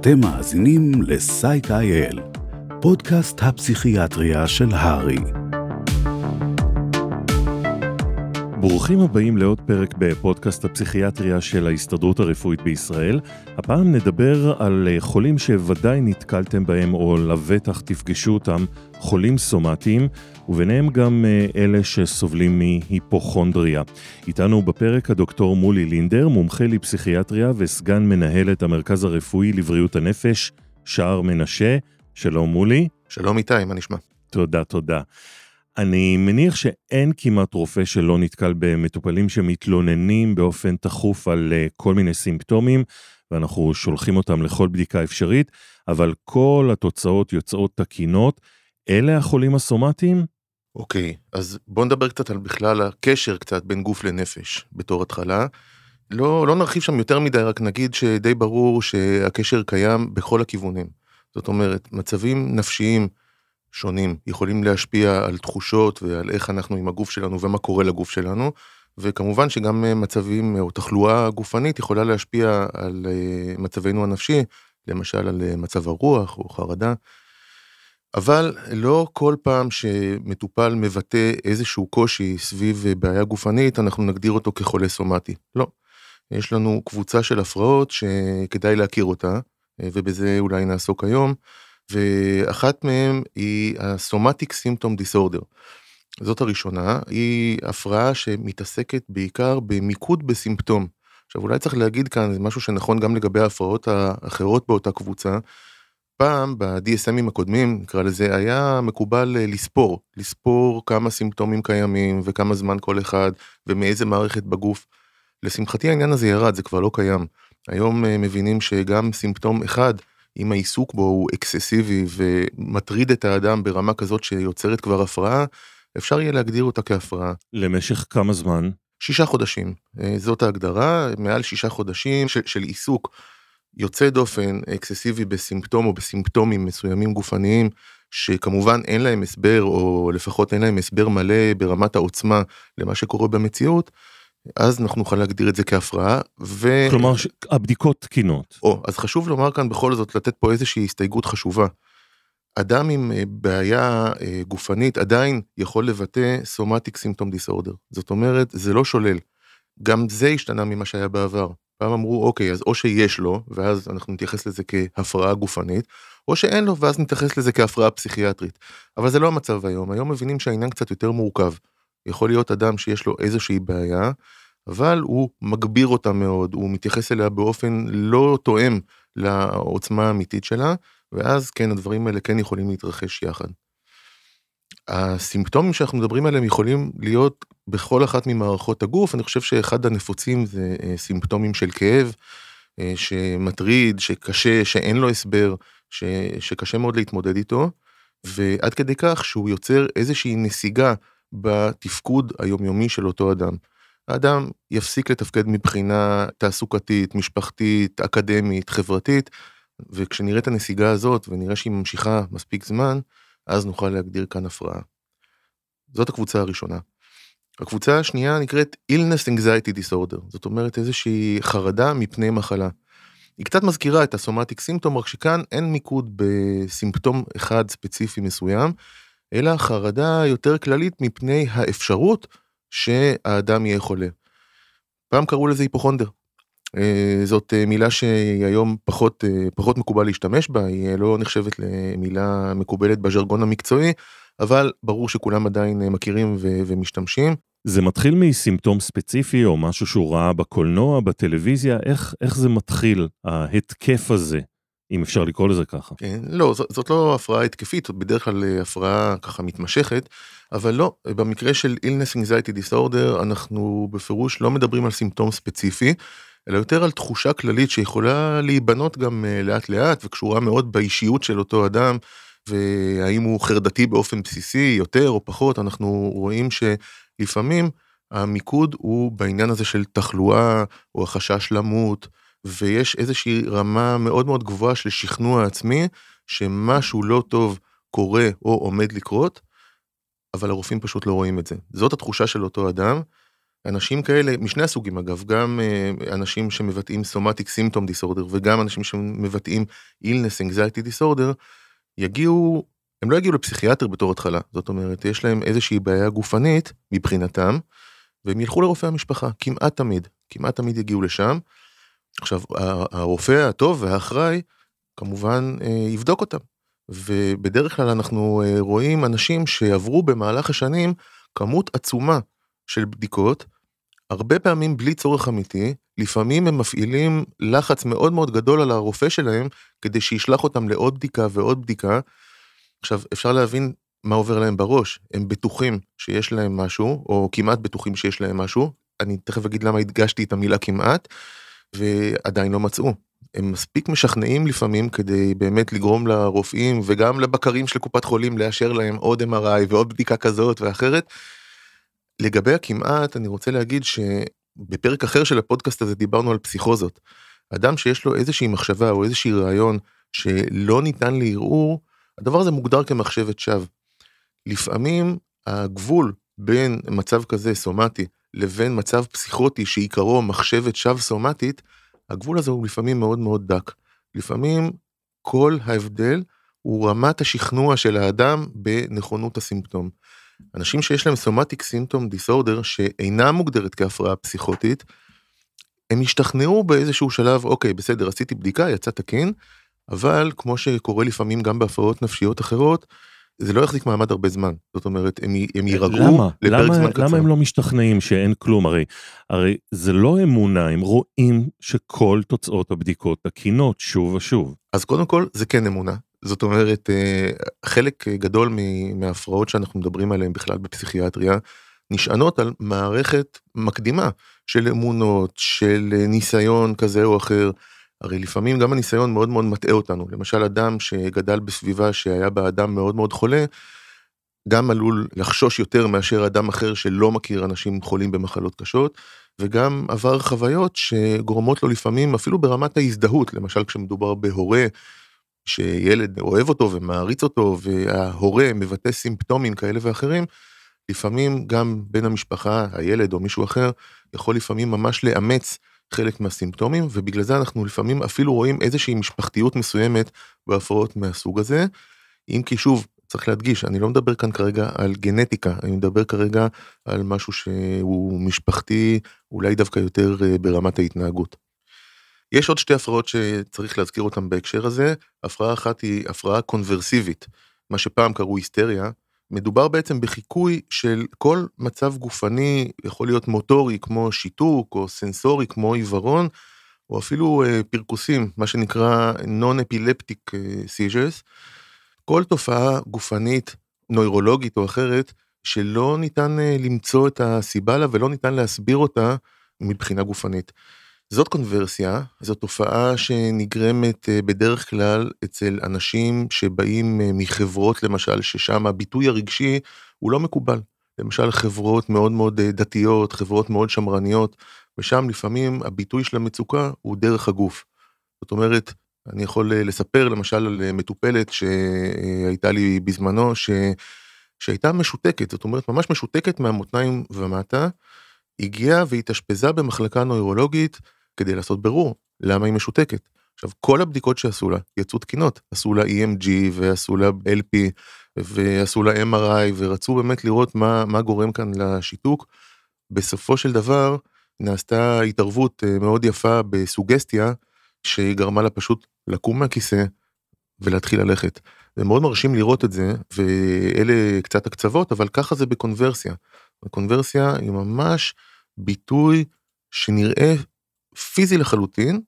אתם מאזינים ל-Psych.il, פודקאסט הפסיכיאטריה של הרי. ברוכים הבאים לעוד פרק בפודקאסט הפסיכיאטריה של ההסתדרות הרפואית בישראל. הפעם נדבר על חולים שוודאי נתקלתם בהם או לבטח תפגשו אותם, חולים סומטיים, וביניהם גם אה, אלה שסובלים מהיפוכונדריה. איתנו בפרק הדוקטור מולי לינדר, מומחה לפסיכיאטריה וסגן מנהלת המרכז הרפואי לבריאות הנפש, שער מנשה. שלום מולי. שלום איתי, מה נשמע? תודה, תודה. אני מניח שאין כמעט רופא שלא נתקל במטופלים שמתלוננים באופן תכוף על אה, כל מיני סימפטומים, ואנחנו שולחים אותם לכל בדיקה אפשרית, אבל כל התוצאות יוצאות תקינות. אלה החולים הסומטיים? אוקיי, okay, אז בוא נדבר קצת על בכלל הקשר קצת בין גוף לנפש בתור התחלה. לא, לא נרחיב שם יותר מדי, רק נגיד שדי ברור שהקשר קיים בכל הכיוונים. זאת אומרת, מצבים נפשיים שונים יכולים להשפיע על תחושות ועל איך אנחנו עם הגוף שלנו ומה קורה לגוף שלנו, וכמובן שגם מצבים או תחלואה גופנית יכולה להשפיע על אה, מצבנו הנפשי, למשל על אה, מצב הרוח או חרדה. אבל לא כל פעם שמטופל מבטא איזשהו קושי סביב בעיה גופנית, אנחנו נגדיר אותו כחולה סומטי. לא. יש לנו קבוצה של הפרעות שכדאי להכיר אותה, ובזה אולי נעסוק היום, ואחת מהן היא ה-Somatic Symptom Disorder. זאת הראשונה, היא הפרעה שמתעסקת בעיקר במיקוד בסימפטום. עכשיו אולי צריך להגיד כאן, זה משהו שנכון גם לגבי ההפרעות האחרות באותה קבוצה, פעם ב-DSMים הקודמים, נקרא לזה, היה מקובל אה, לספור, לספור כמה סימפטומים קיימים וכמה זמן כל אחד ומאיזה מערכת בגוף. לשמחתי העניין הזה ירד, זה כבר לא קיים. היום אה, מבינים שגם סימפטום אחד, אם העיסוק בו הוא אקססיבי ומטריד את האדם ברמה כזאת שיוצרת כבר הפרעה, אפשר יהיה להגדיר אותה כהפרעה. למשך כמה זמן? שישה חודשים, אה, זאת ההגדרה, מעל שישה חודשים של, של עיסוק יוצא דופן אקססיבי בסימפטום או בסימפטומים מסוימים גופניים שכמובן אין להם הסבר או לפחות אין להם הסבר מלא ברמת העוצמה למה שקורה במציאות. אז אנחנו נוכל להגדיר את זה כהפרעה ו... כלומר הבדיקות תקינות. או, אז חשוב לומר כאן בכל זאת לתת פה איזושהי הסתייגות חשובה. אדם עם אה, בעיה אה, גופנית עדיין יכול לבטא סומטיק סימפטום דיסאורדר. זאת אומרת, זה לא שולל. גם זה השתנה ממה שהיה בעבר. פעם אמרו אוקיי אז או שיש לו ואז אנחנו נתייחס לזה כהפרעה גופנית או שאין לו ואז נתייחס לזה כהפרעה פסיכיאטרית. אבל זה לא המצב היום היום מבינים שהעניין קצת יותר מורכב. יכול להיות אדם שיש לו איזושהי בעיה אבל הוא מגביר אותה מאוד הוא מתייחס אליה באופן לא תואם לעוצמה האמיתית שלה ואז כן הדברים האלה כן יכולים להתרחש יחד. הסימפטומים שאנחנו מדברים עליהם יכולים להיות בכל אחת ממערכות הגוף, אני חושב שאחד הנפוצים זה אה, סימפטומים של כאב, אה, שמטריד, שקשה, שאין לו הסבר, ש, שקשה מאוד להתמודד איתו, ועד כדי כך שהוא יוצר איזושהי נסיגה בתפקוד היומיומי של אותו אדם. האדם יפסיק לתפקד מבחינה תעסוקתית, משפחתית, אקדמית, חברתית, וכשנראה את הנסיגה הזאת ונראה שהיא ממשיכה מספיק זמן, אז נוכל להגדיר כאן הפרעה. זאת הקבוצה הראשונה. הקבוצה השנייה נקראת illness anxiety disorder, זאת אומרת איזושהי חרדה מפני מחלה. היא קצת מזכירה את הסומטיק סימפטום, רק שכאן אין מיקוד בסימפטום אחד ספציפי מסוים, אלא חרדה יותר כללית מפני האפשרות שהאדם יהיה חולה. פעם קראו לזה היפוכונדר. אה, זאת אה, מילה שהיום פחות, אה, פחות מקובל להשתמש בה, היא לא נחשבת למילה מקובלת בז'רגון המקצועי, אבל ברור שכולם עדיין מכירים ו- ומשתמשים. זה מתחיל מסימפטום ספציפי או משהו שהוא ראה בקולנוע, בטלוויזיה, איך, איך זה מתחיל, ההתקף הזה, אם אפשר לקרוא לזה ככה? כן, לא, זאת, זאת לא הפרעה התקפית, זאת בדרך כלל הפרעה ככה מתמשכת, אבל לא, במקרה של illness anxiety disorder אנחנו בפירוש לא מדברים על סימפטום ספציפי, אלא יותר על תחושה כללית שיכולה להיבנות גם אה, לאט לאט וקשורה מאוד באישיות של אותו אדם. והאם הוא חרדתי באופן בסיסי יותר או פחות אנחנו רואים שלפעמים המיקוד הוא בעניין הזה של תחלואה או החשש למות ויש איזושהי רמה מאוד מאוד גבוהה של שכנוע עצמי שמשהו לא טוב קורה או עומד לקרות אבל הרופאים פשוט לא רואים את זה. זאת התחושה של אותו אדם. אנשים כאלה, משני הסוגים אגב, גם uh, אנשים שמבטאים somatic symptom disorder וגם אנשים שמבטאים illness anxiety disorder, יגיעו, הם לא יגיעו לפסיכיאטר בתור התחלה, זאת אומרת, יש להם איזושהי בעיה גופנית מבחינתם, והם ילכו לרופא המשפחה, כמעט תמיד, כמעט תמיד יגיעו לשם. עכשיו, הרופא הטוב והאחראי, כמובן, uh, יבדוק אותם. ובדרך כלל אנחנו uh, רואים אנשים שעברו במהלך השנים כמות עצומה של בדיקות, הרבה פעמים בלי צורך אמיתי, לפעמים הם מפעילים לחץ מאוד מאוד גדול על הרופא שלהם, כדי שישלח אותם לעוד בדיקה ועוד בדיקה. עכשיו, אפשר להבין מה עובר להם בראש, הם בטוחים שיש להם משהו, או כמעט בטוחים שיש להם משהו, אני תכף אגיד למה הדגשתי את המילה כמעט, ועדיין לא מצאו. הם מספיק משכנעים לפעמים כדי באמת לגרום לרופאים וגם לבקרים של קופת חולים לאשר להם עוד MRI ועוד בדיקה כזאת ואחרת, לגבי הכמעט, אני רוצה להגיד שבפרק אחר של הפודקאסט הזה דיברנו על פסיכוזות. אדם שיש לו איזושהי מחשבה או איזושהי רעיון שלא ניתן לערעור, הדבר הזה מוגדר כמחשבת שווא. לפעמים הגבול בין מצב כזה סומטי לבין מצב פסיכוטי שעיקרו מחשבת שווא סומטית, הגבול הזה הוא לפעמים מאוד מאוד דק. לפעמים כל ההבדל הוא רמת השכנוע של האדם בנכונות הסימפטום. אנשים שיש להם סומטיק סימפטום דיסורדר שאינה מוגדרת כהפרעה פסיכוטית, הם השתכנעו באיזשהו שלב, אוקיי, בסדר, עשיתי בדיקה, יצא תקין, אבל כמו שקורה לפעמים גם בהפרעות נפשיות אחרות, זה לא יחזיק מעמד הרבה זמן. זאת אומרת, הם, הם יירגעו לפרק למה, זמן קצר. למה הם לא משתכנעים שאין כלום? הרי, הרי זה לא אמונה, הם רואים שכל תוצאות הבדיקות תקינות שוב ושוב. אז קודם כל, זה כן אמונה. זאת אומרת, אה, חלק גדול מההפרעות שאנחנו מדברים עליהן בכלל בפסיכיאטריה, נשענות על מערכת מקדימה של אמונות, של ניסיון כזה או אחר. הרי לפעמים גם הניסיון מאוד מאוד מטעה אותנו. למשל, אדם שגדל בסביבה שהיה בה אדם מאוד מאוד חולה, גם עלול לחשוש יותר מאשר אדם אחר שלא מכיר אנשים חולים במחלות קשות, וגם עבר חוויות שגורמות לו לפעמים, אפילו ברמת ההזדהות, למשל כשמדובר בהורה שילד אוהב אותו ומעריץ אותו וההורה מבטא סימפטומים כאלה ואחרים, לפעמים גם בן המשפחה, הילד או מישהו אחר, יכול לפעמים ממש לאמץ חלק מהסימפטומים, ובגלל זה אנחנו לפעמים אפילו רואים איזושהי משפחתיות מסוימת בהפרעות מהסוג הזה. אם כי שוב, צריך להדגיש, אני לא מדבר כאן כרגע על גנטיקה, אני מדבר כרגע על משהו שהוא משפחתי, אולי דווקא יותר אה, ברמת ההתנהגות. יש עוד שתי הפרעות שצריך להזכיר אותן בהקשר הזה, הפרעה אחת היא הפרעה קונברסיבית, מה שפעם קראו היסטריה, מדובר בעצם בחיקוי של כל מצב גופני, יכול להיות מוטורי כמו שיתוק או סנסורי כמו עיוורון, או אפילו uh, פרכוסים, מה שנקרא non-epileptic uh, seizures, כל תופעה גופנית, נוירולוגית או אחרת, שלא ניתן uh, למצוא את הסיבה לה ולא ניתן להסביר אותה מבחינה גופנית. זאת קונברסיה, זו תופעה שנגרמת אה, בדרך כלל אצל אנשים שבאים אה, מחברות למשל, ששם הביטוי הרגשי הוא לא מקובל. למשל חברות מאוד מאוד אה, דתיות, חברות מאוד שמרניות, ושם לפעמים הביטוי של המצוקה הוא דרך הגוף. זאת אומרת, אני יכול לספר למשל על מטופלת שהייתה לי בזמנו, ש... שהייתה משותקת, זאת אומרת ממש משותקת מהמותניים ומטה, הגיעה והתאשפזה במחלקה נוירולוגית, כדי לעשות ברור למה היא משותקת. עכשיו כל הבדיקות שעשו לה יצאו תקינות, עשו לה EMG ועשו לה LP ועשו לה MRI ורצו באמת לראות מה, מה גורם כאן לשיתוק. בסופו של דבר נעשתה התערבות אה, מאוד יפה בסוגסטיה שגרמה לה פשוט לקום מהכיסא ולהתחיל ללכת. זה מאוד מרשים לראות את זה ואלה קצת הקצוות אבל ככה זה בקונברסיה. הקונברסיה היא ממש ביטוי שנראה פיזי לחלוטין,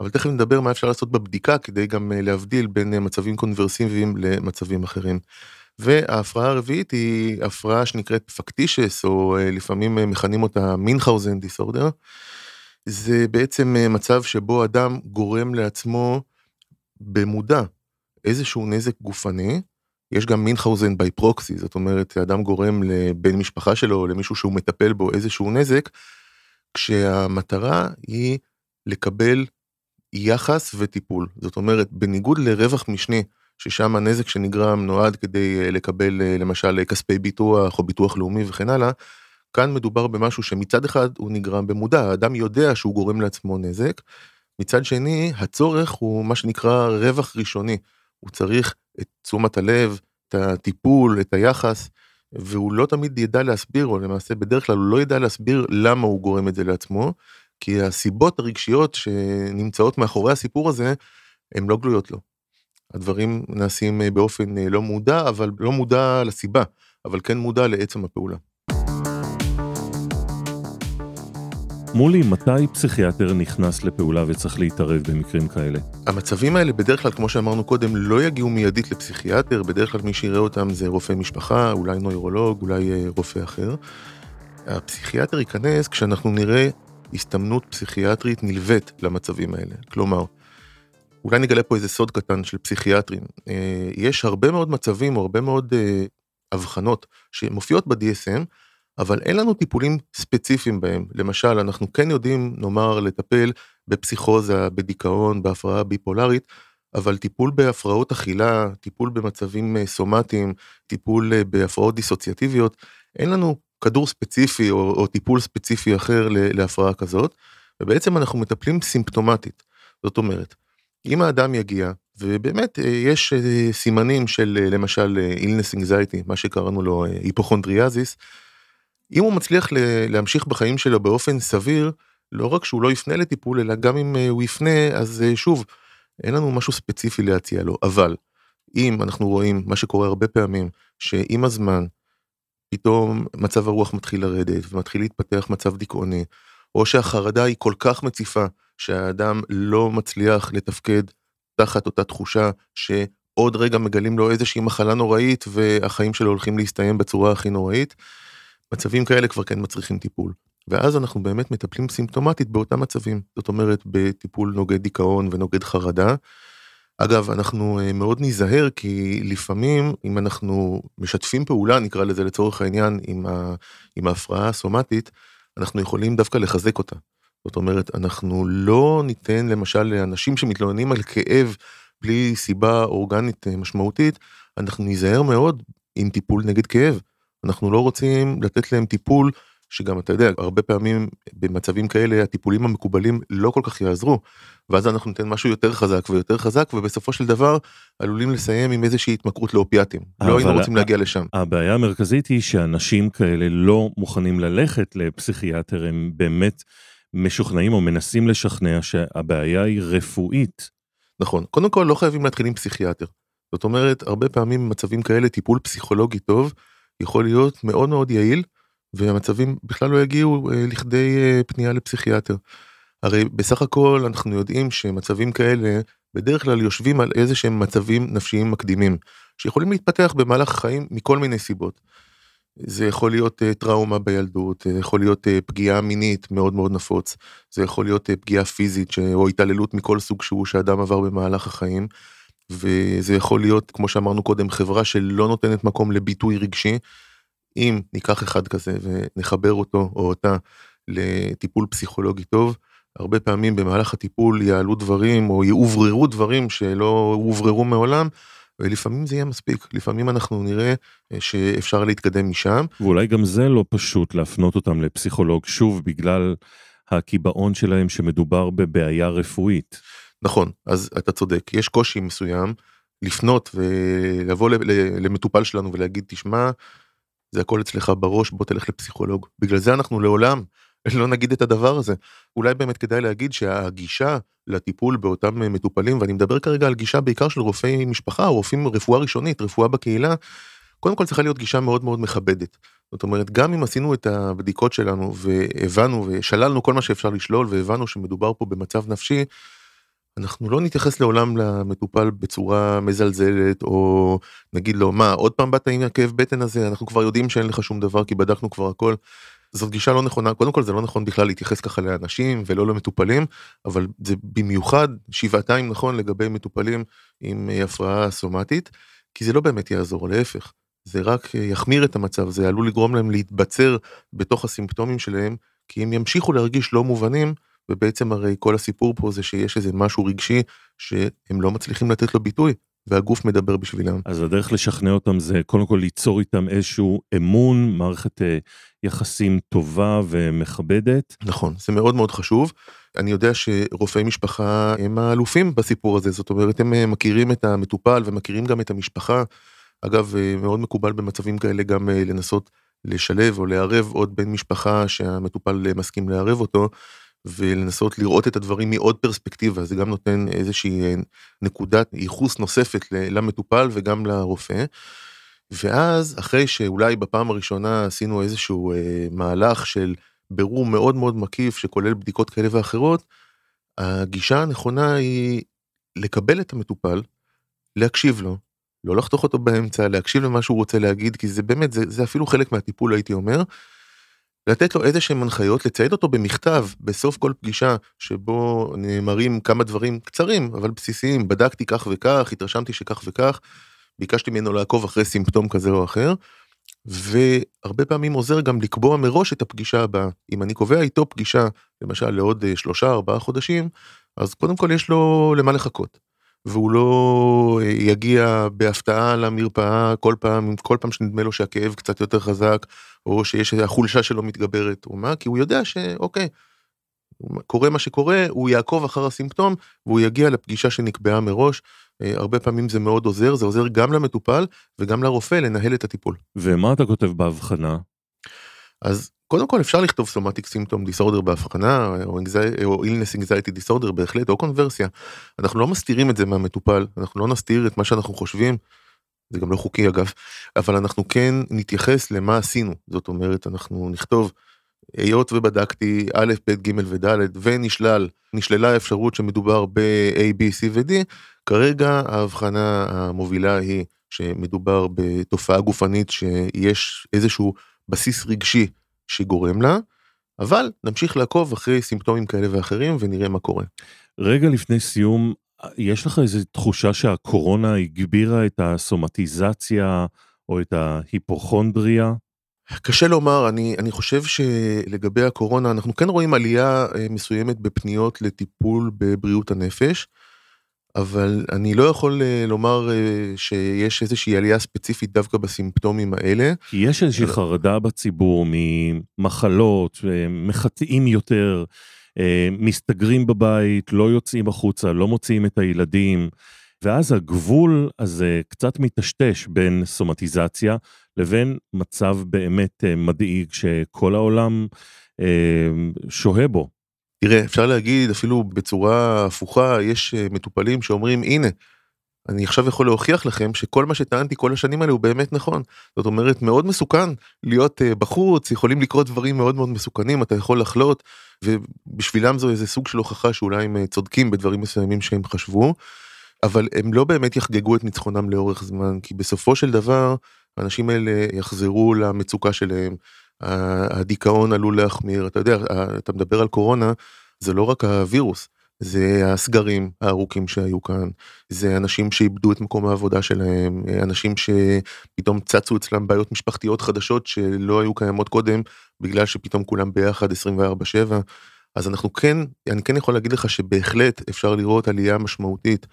אבל תכף נדבר מה אפשר לעשות בבדיקה כדי גם אה, להבדיל בין אה, מצבים קונברסיביים למצבים אחרים. וההפרעה הרביעית היא הפרעה שנקראת פקטישס, או אה, לפעמים מכנים אותה מינכאוזן דיסורדר. זה בעצם מצב שבו אדם גורם לעצמו במודע איזשהו נזק גופני, יש גם מינכאוזן בי פרוקסי, זאת אומרת, אדם גורם לבן משפחה שלו למישהו שהוא מטפל בו איזשהו נזק, כשהמטרה היא לקבל יחס וטיפול. זאת אומרת, בניגוד לרווח משני, ששם הנזק שנגרם נועד כדי אה, לקבל אה, למשל כספי ביטוח או ביטוח לאומי וכן הלאה, כאן מדובר במשהו שמצד אחד הוא נגרם במודע, האדם יודע שהוא גורם לעצמו נזק, מצד שני הצורך הוא מה שנקרא רווח ראשוני, הוא צריך את תשומת הלב, את הטיפול, את היחס, והוא לא תמיד ידע להסביר, או למעשה בדרך כלל הוא לא ידע להסביר למה הוא גורם את זה לעצמו, כי הסיבות הרגשיות שנמצאות מאחורי הסיפור הזה, הן לא גלויות לו. הדברים נעשים באופן לא מודע, אבל לא מודע לסיבה, אבל כן מודע לעצם הפעולה. מולי, מתי פסיכיאטר נכנס לפעולה וצריך להתערב במקרים כאלה? המצבים האלה בדרך כלל, כמו שאמרנו קודם, לא יגיעו מיידית לפסיכיאטר, בדרך כלל מי שיראה אותם זה רופא משפחה, אולי נוירולוג, אולי אה, רופא אחר. הפסיכיאטר ייכנס כשאנחנו נראה הסתמנות פסיכיאטרית נלווית למצבים האלה. כלומר, אולי נגלה פה איזה סוד קטן של פסיכיאטרים. אה, יש הרבה מאוד מצבים או הרבה מאוד אה, אבחנות שמופיעות ב-DSM, אבל אין לנו טיפולים ספציפיים בהם. למשל, אנחנו כן יודעים, נאמר, לטפל בפסיכוזה, בדיכאון, בהפרעה ביפולרית, אבל טיפול בהפרעות אכילה, טיפול במצבים אה, סומטיים, טיפול אה, בהפרעות דיסוציאטיביות, אין לנו כדור ספציפי או, או טיפול ספציפי אחר להפרעה כזאת, ובעצם אנחנו מטפלים סימפטומטית. זאת אומרת, אם האדם יגיע, ובאמת אה, יש סימנים של למשל אילנס אינגזייטי, מה שקראנו לו היפוכונדריאזיס, אם הוא מצליח להמשיך בחיים שלו באופן סביר, לא רק שהוא לא יפנה לטיפול, אלא גם אם אה, הוא יפנה, אז אה, שוב, אין לנו משהו ספציפי להציע לו. אבל, אם אנחנו רואים מה שקורה הרבה פעמים, שעם הזמן, פתאום מצב הרוח מתחיל לרדת ומתחיל להתפתח מצב דיכאוני, או שהחרדה היא כל כך מציפה שהאדם לא מצליח לתפקד תחת אותה תחושה שעוד רגע מגלים לו איזושהי מחלה נוראית והחיים שלו הולכים להסתיים בצורה הכי נוראית, מצבים כאלה כבר כן מצריכים טיפול. ואז אנחנו באמת מטפלים סימפטומטית באותם מצבים, זאת אומרת בטיפול נוגד דיכאון ונוגד חרדה. אגב, אנחנו אה, מאוד ניזהר כי לפעמים אם אנחנו משתפים פעולה, נקרא לזה לצורך העניין, עם, ה, עם ההפרעה הסומטית, אנחנו יכולים דווקא לחזק אותה. זאת אומרת, אנחנו לא ניתן למשל לאנשים שמתלוננים על כאב בלי סיבה אורגנית אה, משמעותית, אנחנו ניזהר מאוד עם טיפול נגד כאב. אנחנו לא רוצים לתת להם טיפול שגם אתה יודע הרבה פעמים במצבים כאלה הטיפולים המקובלים לא כל כך יעזרו ואז אנחנו ניתן משהו יותר חזק ויותר חזק ובסופו של דבר עלולים לסיים עם איזושהי התמכרות לאופיאטים לא היינו רוצים להגיע לשם. הבעיה המרכזית היא שאנשים כאלה לא מוכנים ללכת לפסיכיאטר הם באמת משוכנעים או מנסים לשכנע שהבעיה היא רפואית. נכון קודם כל לא חייבים להתחיל עם פסיכיאטר. זאת אומרת הרבה פעמים במצבים כאלה טיפול פסיכולוגי טוב יכול להיות מאוד מאוד יעיל, והמצבים בכלל לא יגיעו אה, לכדי אה, פנייה לפסיכיאטר. הרי בסך הכל אנחנו יודעים שמצבים כאלה בדרך כלל יושבים על איזה שהם מצבים נפשיים מקדימים, שיכולים להתפתח במהלך החיים מכל מיני סיבות. זה יכול להיות uh, טראומה בילדות, זה יכול להיות פגיעה מינית מאוד מאוד נפוץ, זה יכול להיות פגיעה פיזית. או התעללות מכל סוג שהוא שאדם עבר במהלך החיים, וזה יכול להיות, כמו שאמרנו קודם, חברה שלא נותנת מקום לביטוי רגשי. אם ניקח אחד כזה ונחבר אותו או אותה לטיפול פסיכולוגי טוב, הרבה פעמים במהלך הטיפול יעלו דברים או יאובררו דברים שלא הובררו מעולם, ולפעמים זה יהיה מספיק, לפעמים אנחנו נראה אה, שאפשר להתקדם משם. ואולי גם זה לא פשוט להפנות אותם לפסיכולוג, שוב, בגלל הקיבעון שלהם שמדובר בבעיה רפואית. נכון, אז אתה צודק, יש קושי מסוים לפנות ולבוא למטופל שלנו ולהגיד, תשמע, זה הכל אצלך בראש, בוא תלך לפסיכולוג. בגלל זה אנחנו לעולם לא נגיד את הדבר הזה. אולי באמת כדאי להגיד שהגישה לטיפול באותם מטופלים, ואני מדבר כרגע על גישה בעיקר של רופאי משפחה, או רופאים רפואה ראשונית, רפואה בקהילה, קודם כל צריכה להיות גישה מאוד מאוד מכבדת. זאת אומרת, גם אם עשינו את הבדיקות שלנו והבנו ושללנו כל מה שאפשר לשלול והבנו שמדובר פה במצב נפשי, אנחנו לא נתייחס לעולם למטופל בצורה מזלזלת או נגיד לו מה עוד פעם באת עם הכאב בטן הזה? אנחנו כבר יודעים שאין לך שום דבר כי בדקנו כבר הכל. זאת גישה לא נכונה. קודם כל זה לא נכון בכלל להתייחס ככה לאנשים ולא למטופלים אבל זה במיוחד שבעתיים נכון לגבי מטופלים עם אה, הפרעה סומטית כי זה לא באמת יעזור להפך. זה רק אה, יחמיר את המצב זה עלול לגרום להם להתבצר בתוך הסימפטומים שלהם כי הם ימשיכו להרגיש לא מובנים ובעצם הרי כל הסיפור פה זה שיש איזה משהו רגשי שהם לא מצליחים לתת לו ביטוי, והגוף מדבר בשבילם. אז הדרך לשכנע אותם זה קודם כל ליצור איתם איזשהו אמון, מערכת אה, יחסים טובה ומכבדת. נכון, זה מאוד מאוד חשוב. אני יודע שרופאי משפחה הם האלופים בסיפור הזה, זאת אומרת הם אה, מכירים את המטופל ומכירים גם את המשפחה. אגב, אה, מאוד מקובל במצבים כאלה גם לנסות לשלב או לערב עוד בן משפחה שהמטופל מסכים לערב אותו. ולנסות לראות את הדברים מעוד פרספקטיבה, זה גם נותן איזושהי נקודת ייחוס נוספת למטופל וגם לרופא. ואז אחרי שאולי בפעם הראשונה עשינו איזשהו אה, מהלך של בירור מאוד מאוד מקיף שכולל בדיקות כאלה ואחרות, הגישה הנכונה היא לקבל את המטופל, להקשיב לו, לא לחתוך אותו באמצע, להקשיב למה שהוא רוצה להגיד, כי זה באמת, זה, זה אפילו חלק מהטיפול הייתי אומר, לתת לו איזה שהם הנחיות, לצייד אותו במכתב בסוף כל פגישה שבו נאמרים כמה דברים קצרים אבל בסיסיים, בדקתי כך וכך, התרשמתי שכך וכך, ביקשתי ממנו לעקוב אחרי סימפטום כזה או אחר, והרבה פעמים עוזר גם לקבוע מראש את הפגישה הבאה. אם אני קובע איתו פגישה, למשל לעוד אה, שלושה ארבעה חודשים, אז קודם כל יש לו למה לחכות. והוא לא אה, יגיע בהפתעה למרפאה כל פעם, כל פעם שנדמה לו שהכאב קצת יותר חזק, או שיש החולשה שלו מתגברת, או מה, כי הוא יודע שאוקיי, קורה מה שקורה, הוא יעקוב אחר הסימפטום, והוא יגיע לפגישה שנקבעה מראש. אה, הרבה פעמים זה מאוד עוזר, זה עוזר גם למטופל וגם לרופא לנהל את הטיפול. ומה אתה כותב בהבחנה? אז קודם כל אפשר לכתוב סומטיק סימפטום דיסורדר בהבחנה או, אילנס אנגזייטי דיסורדר בהחלט או קונברסיה. אנחנו לא מסתירים את זה מהמטופל אנחנו לא נסתיר את מה שאנחנו חושבים. זה גם לא חוקי אגב אבל אנחנו כן נתייחס למה עשינו זאת אומרת אנחנו נכתוב היות ובדקתי א' ב' ג' וד' ונשלל נשללה האפשרות שמדובר ב-A, B, C ו-D כרגע ההבחנה המובילה היא שמדובר בתופעה גופנית שיש איזשהו בסיס רגשי שגורם לה, אבל נמשיך לעקוב אחרי סימפטומים כאלה ואחרים ונראה מה קורה. רגע לפני סיום, יש לך איזו תחושה שהקורונה הגבירה את הסומטיזציה או את ההיפוכונדריה? קשה לומר, אני, אני חושב שלגבי הקורונה אנחנו כן רואים עלייה אה, מסוימת בפניות לטיפול בבריאות הנפש. אבל אני לא יכול אה, לומר אה, שיש איזושהי עלייה ספציפית דווקא בסימפטומים האלה. כי יש איזושהי חרדה בציבור ממחלות, אה, מחטאים יותר, מסתגרים בבית, לא יוצאים החוצה, לא מוציאים את הילדים, ואז הגבול הזה קצת מטשטש בין סומטיזציה לבין מצב באמת מדאיג שכל העולם שוהה בו. תראה, אפשר להגיד אפילו בצורה הפוכה, יש אה, מטופלים שאומרים, הנה, אני עכשיו יכול להוכיח לכם שכל מה שטענתי כל השנים האלה הוא באמת נכון. זאת אומרת, מאוד מסוכן להיות uh, בחוץ, יכולים לקרות דברים מאוד מאוד מסוכנים, אתה יכול לחלות, ובשבילם זו איזה סוג של הוכחה שאולי הם uh, צודקים בדברים מסוימים שהם חשבו, אבל הם לא באמת יחגגו את ניצחונם לאורך זמן, כי בסופו של דבר, האנשים האלה יחזרו למצוקה שלהם, הדיכאון עלול להחמיר, אתה יודע, אתה מדבר על קורונה, זה לא רק הווירוס, זה הסגרים הארוכים שהיו כאן, זה אנשים שאיבדו את מקום העבודה שלהם, אנשים שפתאום צצו אצלם בעיות משפחתיות חדשות שלא היו קיימות קודם, בגלל שפתאום כולם ביחד 24/7. אז אנחנו כן, אני כן יכול להגיד לך שבהחלט אפשר לראות עלייה משמעותית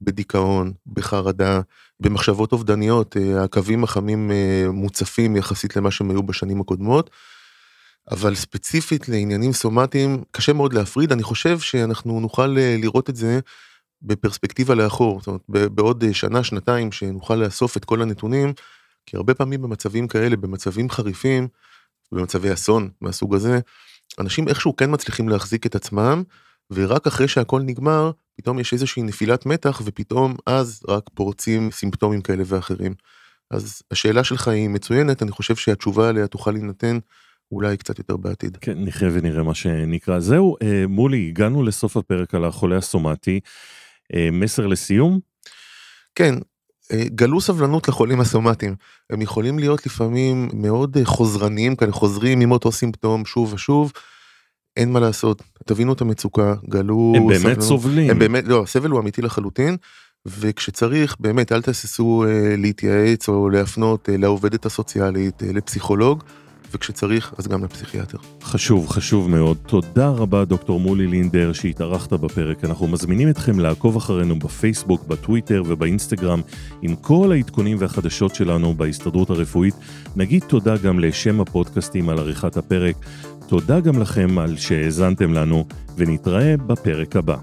בדיכאון, בחרדה, במחשבות אובדניות, אה, הקווים החמים אה, מוצפים יחסית למה שהם היו בשנים הקודמות. אבל ספציפית לעניינים סומטיים קשה מאוד להפריד, אני חושב שאנחנו נוכל אה, לראות את זה בפרספקטיבה לאחור, זאת אומרת בעוד שנה, שנתיים שנוכל לאסוף את כל הנתונים, כי הרבה פעמים במצבים כאלה, במצבים חריפים, במצבי אסון מהסוג הזה, אנשים איכשהו כן מצליחים להחזיק את עצמם, ורק אחרי שהכל נגמר, פתאום יש איזושהי נפילת מתח ופתאום אז רק פורצים סימפטומים כאלה ואחרים. אז השאלה שלך היא מצוינת, אני חושב שהתשובה עליה תוכל להינתן אולי קצת יותר בעתיד. כן, נחיה ונראה מה שנקרא. זהו, אה, מולי, הגענו לסוף הפרק על החולה הסומטי. אה, מסר לסיום? כן, אה, גלו סבלנות לחולים הסומטיים. הם יכולים להיות לפעמים מאוד חוזרניים כאלה, חוזרים עם אותו סימפטום שוב ושוב. אין מה לעשות, תבינו את המצוקה, גלו... הם באמת סבלנו, סובלים. הם באמת, לא, הסבל הוא אמיתי לחלוטין, וכשצריך, באמת, אל תהססו אה, להתייעץ או להפנות אה, לעובדת הסוציאלית, אה, לפסיכולוג, וכשצריך, אז גם לפסיכיאטר. חשוב, חשוב מאוד. תודה רבה, דוקטור מולי לינדר, שהתארחת בפרק. אנחנו מזמינים אתכם לעקוב אחרינו בפייסבוק, בטוויטר ובאינסטגרם עם כל העדכונים והחדשות שלנו בהסתדרות הרפואית. נגיד תודה גם לשם הפודקאסטים על עריכת הפרק. תודה גם לכם על שהאזנתם לנו, ונתראה בפרק הבא.